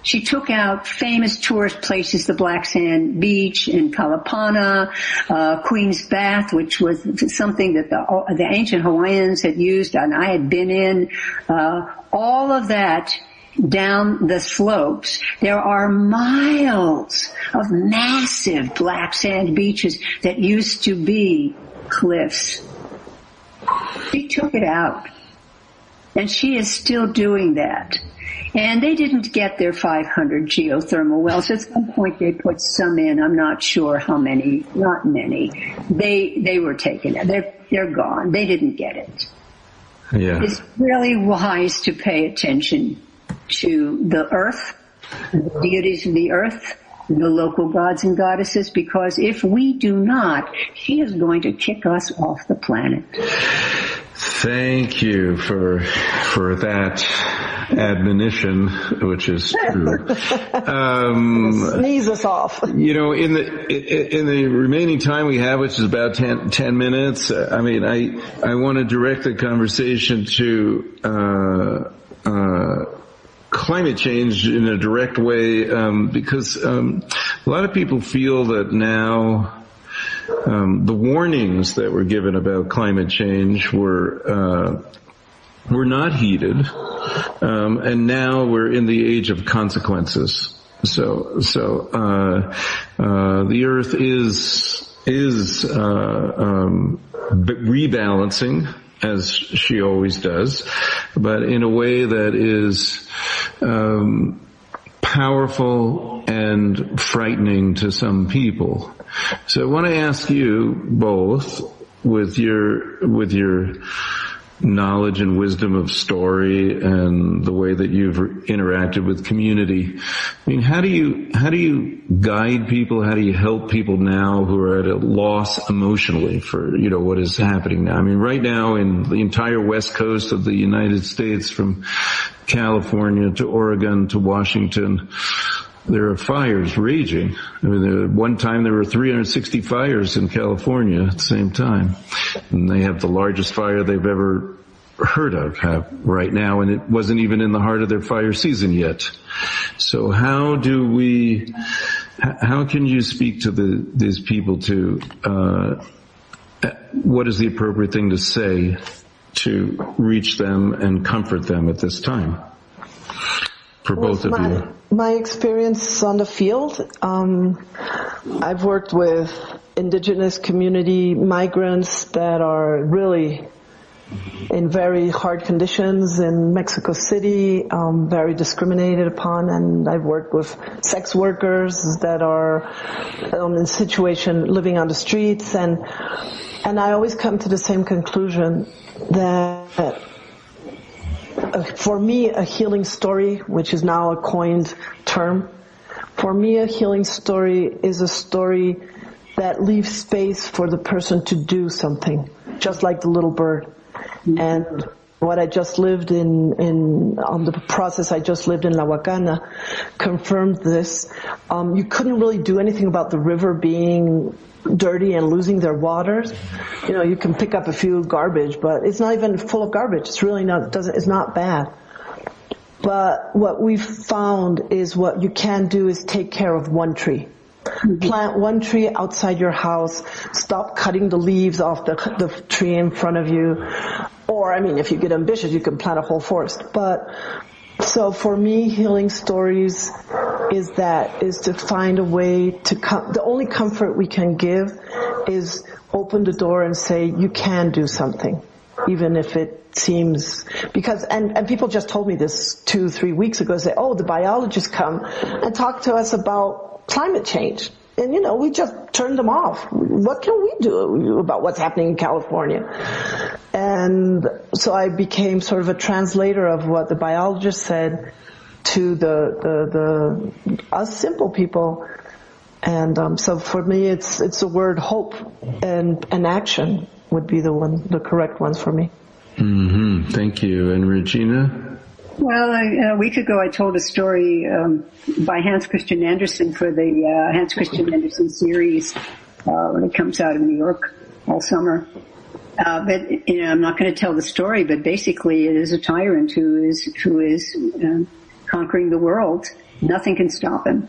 She took out famous tourist places, the Black Sand Beach in Kalapana, uh, Queen's Bath, which was something that the, the ancient Hawaiians had used and I had been in. Uh, all of that down the slopes, there are miles of massive black sand beaches that used to be cliffs. She took it out. And she is still doing that. And they didn't get their 500 geothermal wells. At some point they put some in. I'm not sure how many, not many. They, they were taken. They're, they're gone. They didn't get it. Yeah. It's really wise to pay attention to the earth, the deities of the earth, the local gods and goddesses, because if we do not, she is going to kick us off the planet. Thank you for, for that admonition, which is true. Um, Sneeze us off. You know, in the in the remaining time we have, which is about 10, 10 minutes, uh, I mean, I I want to direct the conversation to. Uh, uh, climate change in a direct way um, because um, a lot of people feel that now um, the warnings that were given about climate change were uh, were not heeded, um, and now we're in the age of consequences. So, so uh, uh, the Earth is is uh, um, rebalancing as she always does, but in a way that is um, powerful and frightening to some people. So I want to ask you both, with your with your knowledge and wisdom of story and the way that you've interacted with community. I mean, how do you, how do you guide people? How do you help people now who are at a loss emotionally for, you know, what is happening now? I mean, right now in the entire west coast of the United States from California to Oregon to Washington, there are fires raging. I mean, one time there were 360 fires in California at the same time. And they have the largest fire they've ever heard of right now, and it wasn't even in the heart of their fire season yet. So how do we, how can you speak to the, these people to, uh, what is the appropriate thing to say to reach them and comfort them at this time? For both of my, you. my experience on the field, um, I've worked with indigenous community migrants that are really in very hard conditions in Mexico City, um, very discriminated upon, and I've worked with sex workers that are um, in situation living on the streets, and and I always come to the same conclusion that uh, for me, a healing story, which is now a coined term, for me, a healing story is a story that leaves space for the person to do something, just like the little bird. And what I just lived in, in on the process I just lived in La Huacana confirmed this. Um, you couldn't really do anything about the river being dirty and losing their waters. You know, you can pick up a few garbage, but it's not even full of garbage. It's really not, doesn't, it's not bad. But what we've found is what you can do is take care of one tree. Plant one tree outside your house. Stop cutting the leaves off the, the tree in front of you. Or, I mean, if you get ambitious, you can plant a whole forest. But, so for me, healing stories is that, is to find a way to come, the only comfort we can give is open the door and say, you can do something. Even if it seems, because, and, and people just told me this two, three weeks ago, say, oh, the biologists come and talk to us about climate change. And you know, we just turned them off. What can we do about what's happening in California? And so I became sort of a translator of what the biologist said to the, the, the us simple people. And um, so for me, it's it's the word hope and and action would be the one, the correct ones for me. Mm-hmm. Thank you. And Regina? Well, I, a week ago I told a story um, by Hans Christian Andersen for the uh, Hans Christian Andersen series uh, when it comes out in New York all summer. Uh, but you know, I'm not going to tell the story, but basically, it is a tyrant who is who is uh, conquering the world. Nothing can stop him,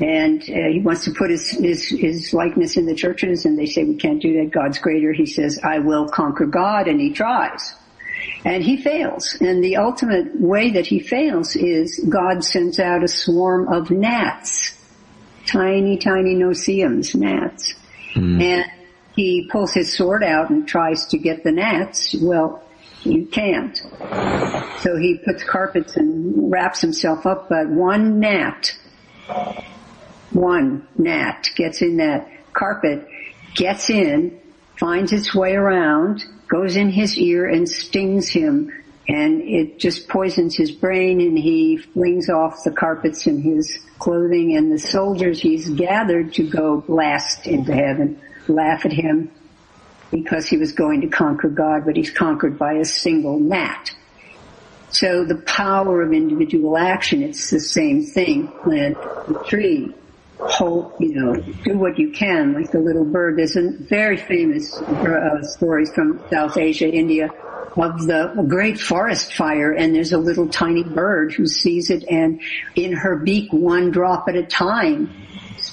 and uh, he wants to put his, his his likeness in the churches, and they say we can't do that. God's greater. He says, "I will conquer God," and he tries. And he fails. And the ultimate way that he fails is God sends out a swarm of gnats. Tiny, tiny no-see-ums, gnats. Mm. And he pulls his sword out and tries to get the gnats. Well, you can't. So he puts carpets and wraps himself up, but one gnat, one gnat gets in that carpet, gets in, finds its way around, goes in his ear and stings him and it just poisons his brain and he flings off the carpets in his clothing and the soldiers he's gathered to go blast into heaven laugh at him because he was going to conquer God, but he's conquered by a single gnat. So the power of individual action, it's the same thing. Plant a tree, hope, you know, do what you can, like the little bird. There's a very famous uh, story from South Asia, India, of the great forest fire, and there's a little tiny bird who sees it, and in her beak, one drop at a time,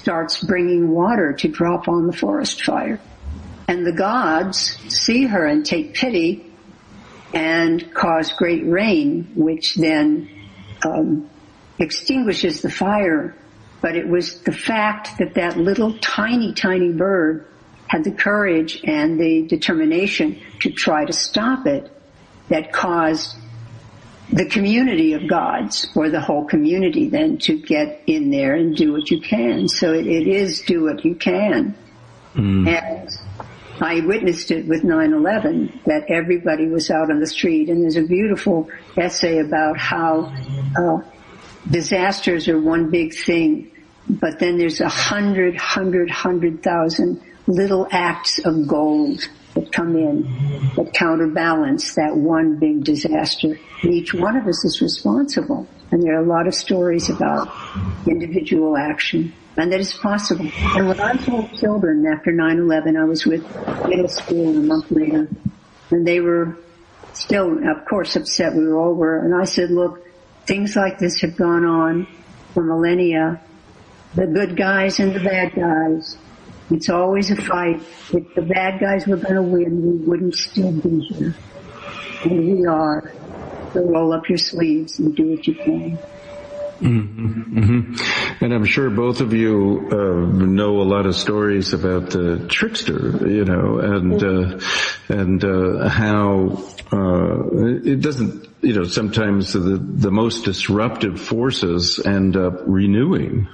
starts bringing water to drop on the forest fire. And the gods see her and take pity and cause great rain, which then um, extinguishes the fire but it was the fact that that little tiny, tiny bird had the courage and the determination to try to stop it that caused the community of gods or the whole community then to get in there and do what you can. So it, it is do what you can. Mm. And I witnessed it with 9-11 that everybody was out on the street and there's a beautiful essay about how uh, disasters are one big thing, but then there's a hundred, hundred, hundred thousand little acts of gold that come in that counterbalance that one big disaster. And each one of us is responsible. And there are a lot of stories about individual action and that it's possible. And when I told children after 9-11, I was with middle school a month later and they were still, of course, upset we were over. And I said, look, things like this have gone on for millennia. The good guys and the bad guys. It's always a fight. If the bad guys were going to win, we wouldn't still be here. And we are. So roll up your sleeves and do what you can. Mm-hmm, mm-hmm. And I'm sure both of you uh, know a lot of stories about the trickster, you know, and uh, and uh, how uh, it doesn't, you know, sometimes the the most disruptive forces end up renewing,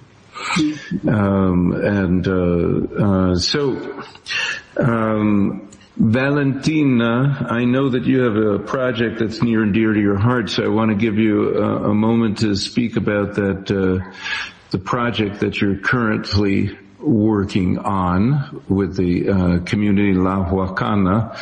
um, and uh, uh, so. Um, Valentina, I know that you have a project that's near and dear to your heart, so I want to give you a, a moment to speak about that, uh, the project that you're currently working on with the uh, community La Huacana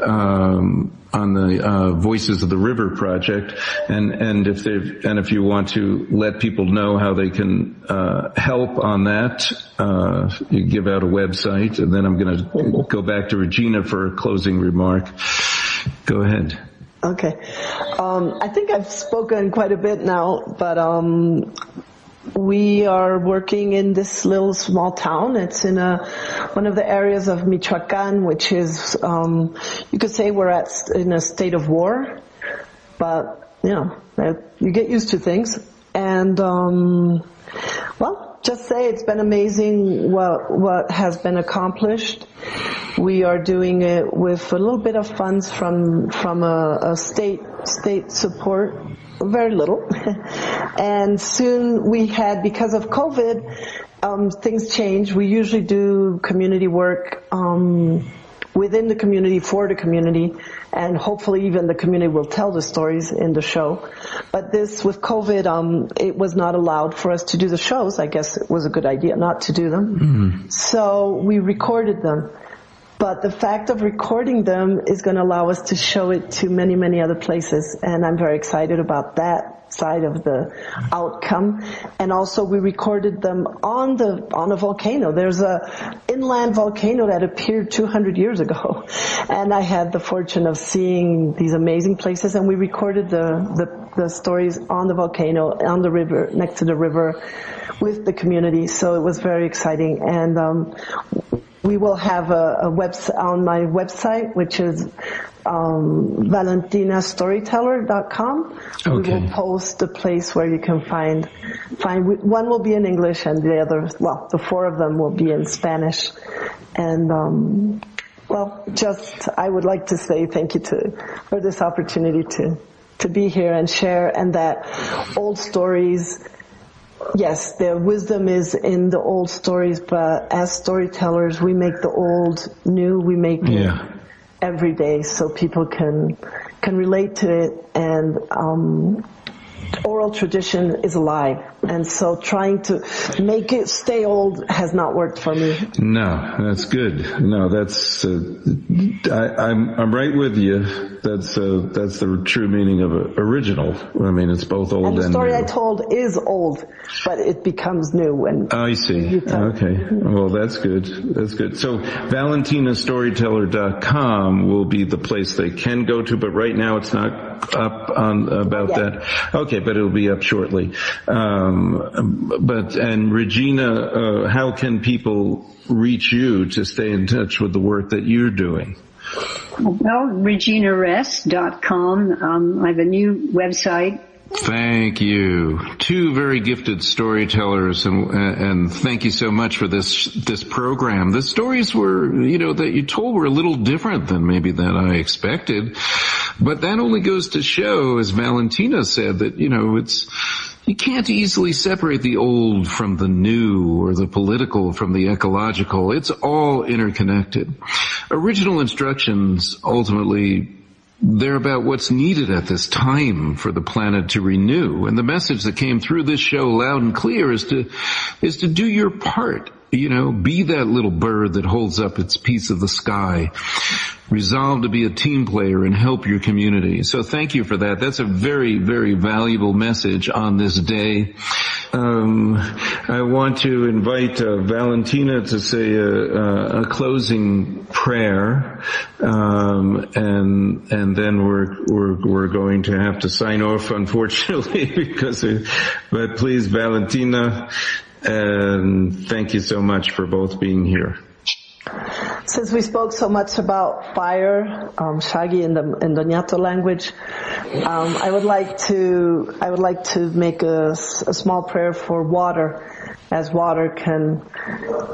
um, on the uh, Voices of the River project, and and if they and if you want to let people know how they can uh, help on that, uh, you give out a website, and then I'm going to go back to Regina for a closing remark. Go ahead. Okay. Um, I think I've spoken quite a bit now, but um, we are working in this little small town. It's in a one of the areas of Michoacan, which is um, you could say we're at in a state of war, but you know you get used to things. And um, well, just say it's been amazing what what has been accomplished. We are doing it with a little bit of funds from from a, a state state support very little. and soon we had, because of COVID, um, things changed. We usually do community work um, within the community for the community, and hopefully even the community will tell the stories in the show. But this, with COVID, um, it was not allowed for us to do the shows. I guess it was a good idea not to do them. Mm-hmm. So we recorded them. But the fact of recording them is going to allow us to show it to many, many other places. And I'm very excited about that side of the outcome. And also we recorded them on the, on a volcano. There's a inland volcano that appeared 200 years ago. And I had the fortune of seeing these amazing places and we recorded the, the, the stories on the volcano, on the river, next to the river with the community. So it was very exciting. And, um, we will have a, a website on my website, which is um, valentinastoryteller.com. Okay. We will post the place where you can find find one will be in English and the other well the four of them will be in Spanish. And um, well, just I would like to say thank you to for this opportunity to to be here and share and that old stories yes, the wisdom is in the old stories, but as storytellers, we make the old new. We make yeah. it every day so people can can relate to it and um, oral tradition is alive. And so trying to make it stay old has not worked for me. No, that's good. No, that's, uh, I, am I'm, I'm right with you. That's, uh, that's the true meaning of original. I mean, it's both old and, new. the story. I told is old, but it becomes new when. I see. Okay. Well, that's good. That's good. So ValentinaStoryteller.com will be the place they can go to, but right now it's not up on about that. Okay, but it'll be up shortly. Um, but and Regina, uh, how can people reach you to stay in touch with the work that you're doing? Well, reginaress.com. Um, I have a new website Thank you. Two very gifted storytellers and, and thank you so much for this, this program. The stories were, you know, that you told were a little different than maybe that I expected. But that only goes to show, as Valentina said, that, you know, it's, you can't easily separate the old from the new or the political from the ecological. It's all interconnected. Original instructions ultimately they're about what's needed at this time for the planet to renew. And the message that came through this show loud and clear is to, is to do your part. You know, be that little bird that holds up its piece of the sky. Resolve to be a team player and help your community. So thank you for that. That's a very, very valuable message on this day. Um, I want to invite uh, Valentina to say a, a closing prayer, um, and and then we're we're we're going to have to sign off, unfortunately, because. Of, but please, Valentina, and thank you so much for both being here. Since we spoke so much about fire, um, Shagi in the in the Nyato language, um, I would like to I would like to make a, a small prayer for water, as water can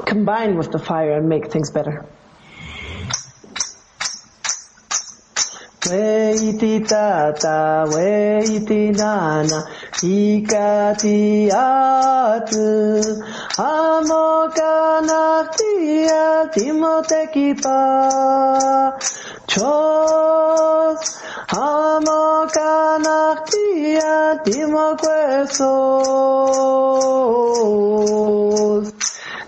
combine with the fire and make things better. Weiti tata, weiti nana, ikati atu, Amokanaktia Timotekipa Chos Amokanaktia Timoquesos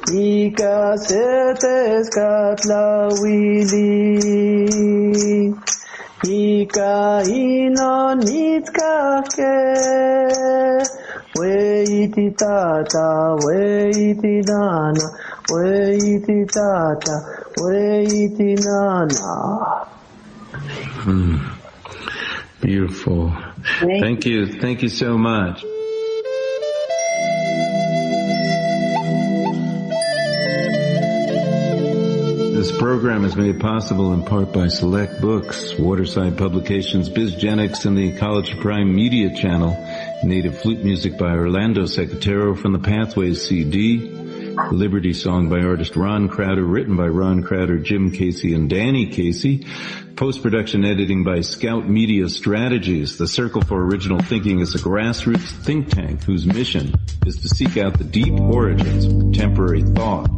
Ika setes katlawili Ika ino nitkake Weiti tata, weiti nana, weiti tata, weiti nana. Hmm. Beautiful. Thank you. Thank you so much. Program is made possible in part by Select Books, Waterside Publications, BizGenix, and the College Prime Media Channel. Native flute music by Orlando Secretero from the Pathways CD. Liberty Song by artist Ron Crowder, written by Ron Crowder, Jim Casey, and Danny Casey. Post-production editing by Scout Media Strategies. The Circle for Original Thinking is a grassroots think tank whose mission is to seek out the deep origins of contemporary thought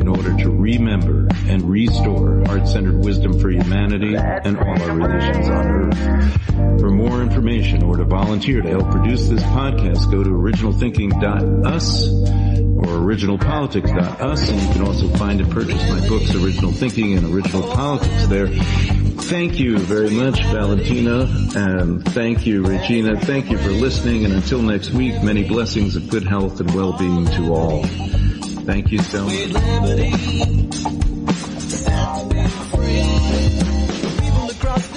in order to remember and restore heart-centered wisdom for humanity and all our relations on earth. For more information or to volunteer to help produce this podcast, go to originalthinking.us or originalpolitics.us and you can also find and purchase my books Original Thinking and Original Politics there. Thank you very much, Valentina, and thank you, Regina. Thank you for listening, and until next week, many blessings of good health and well-being to all. Thank you so much. People across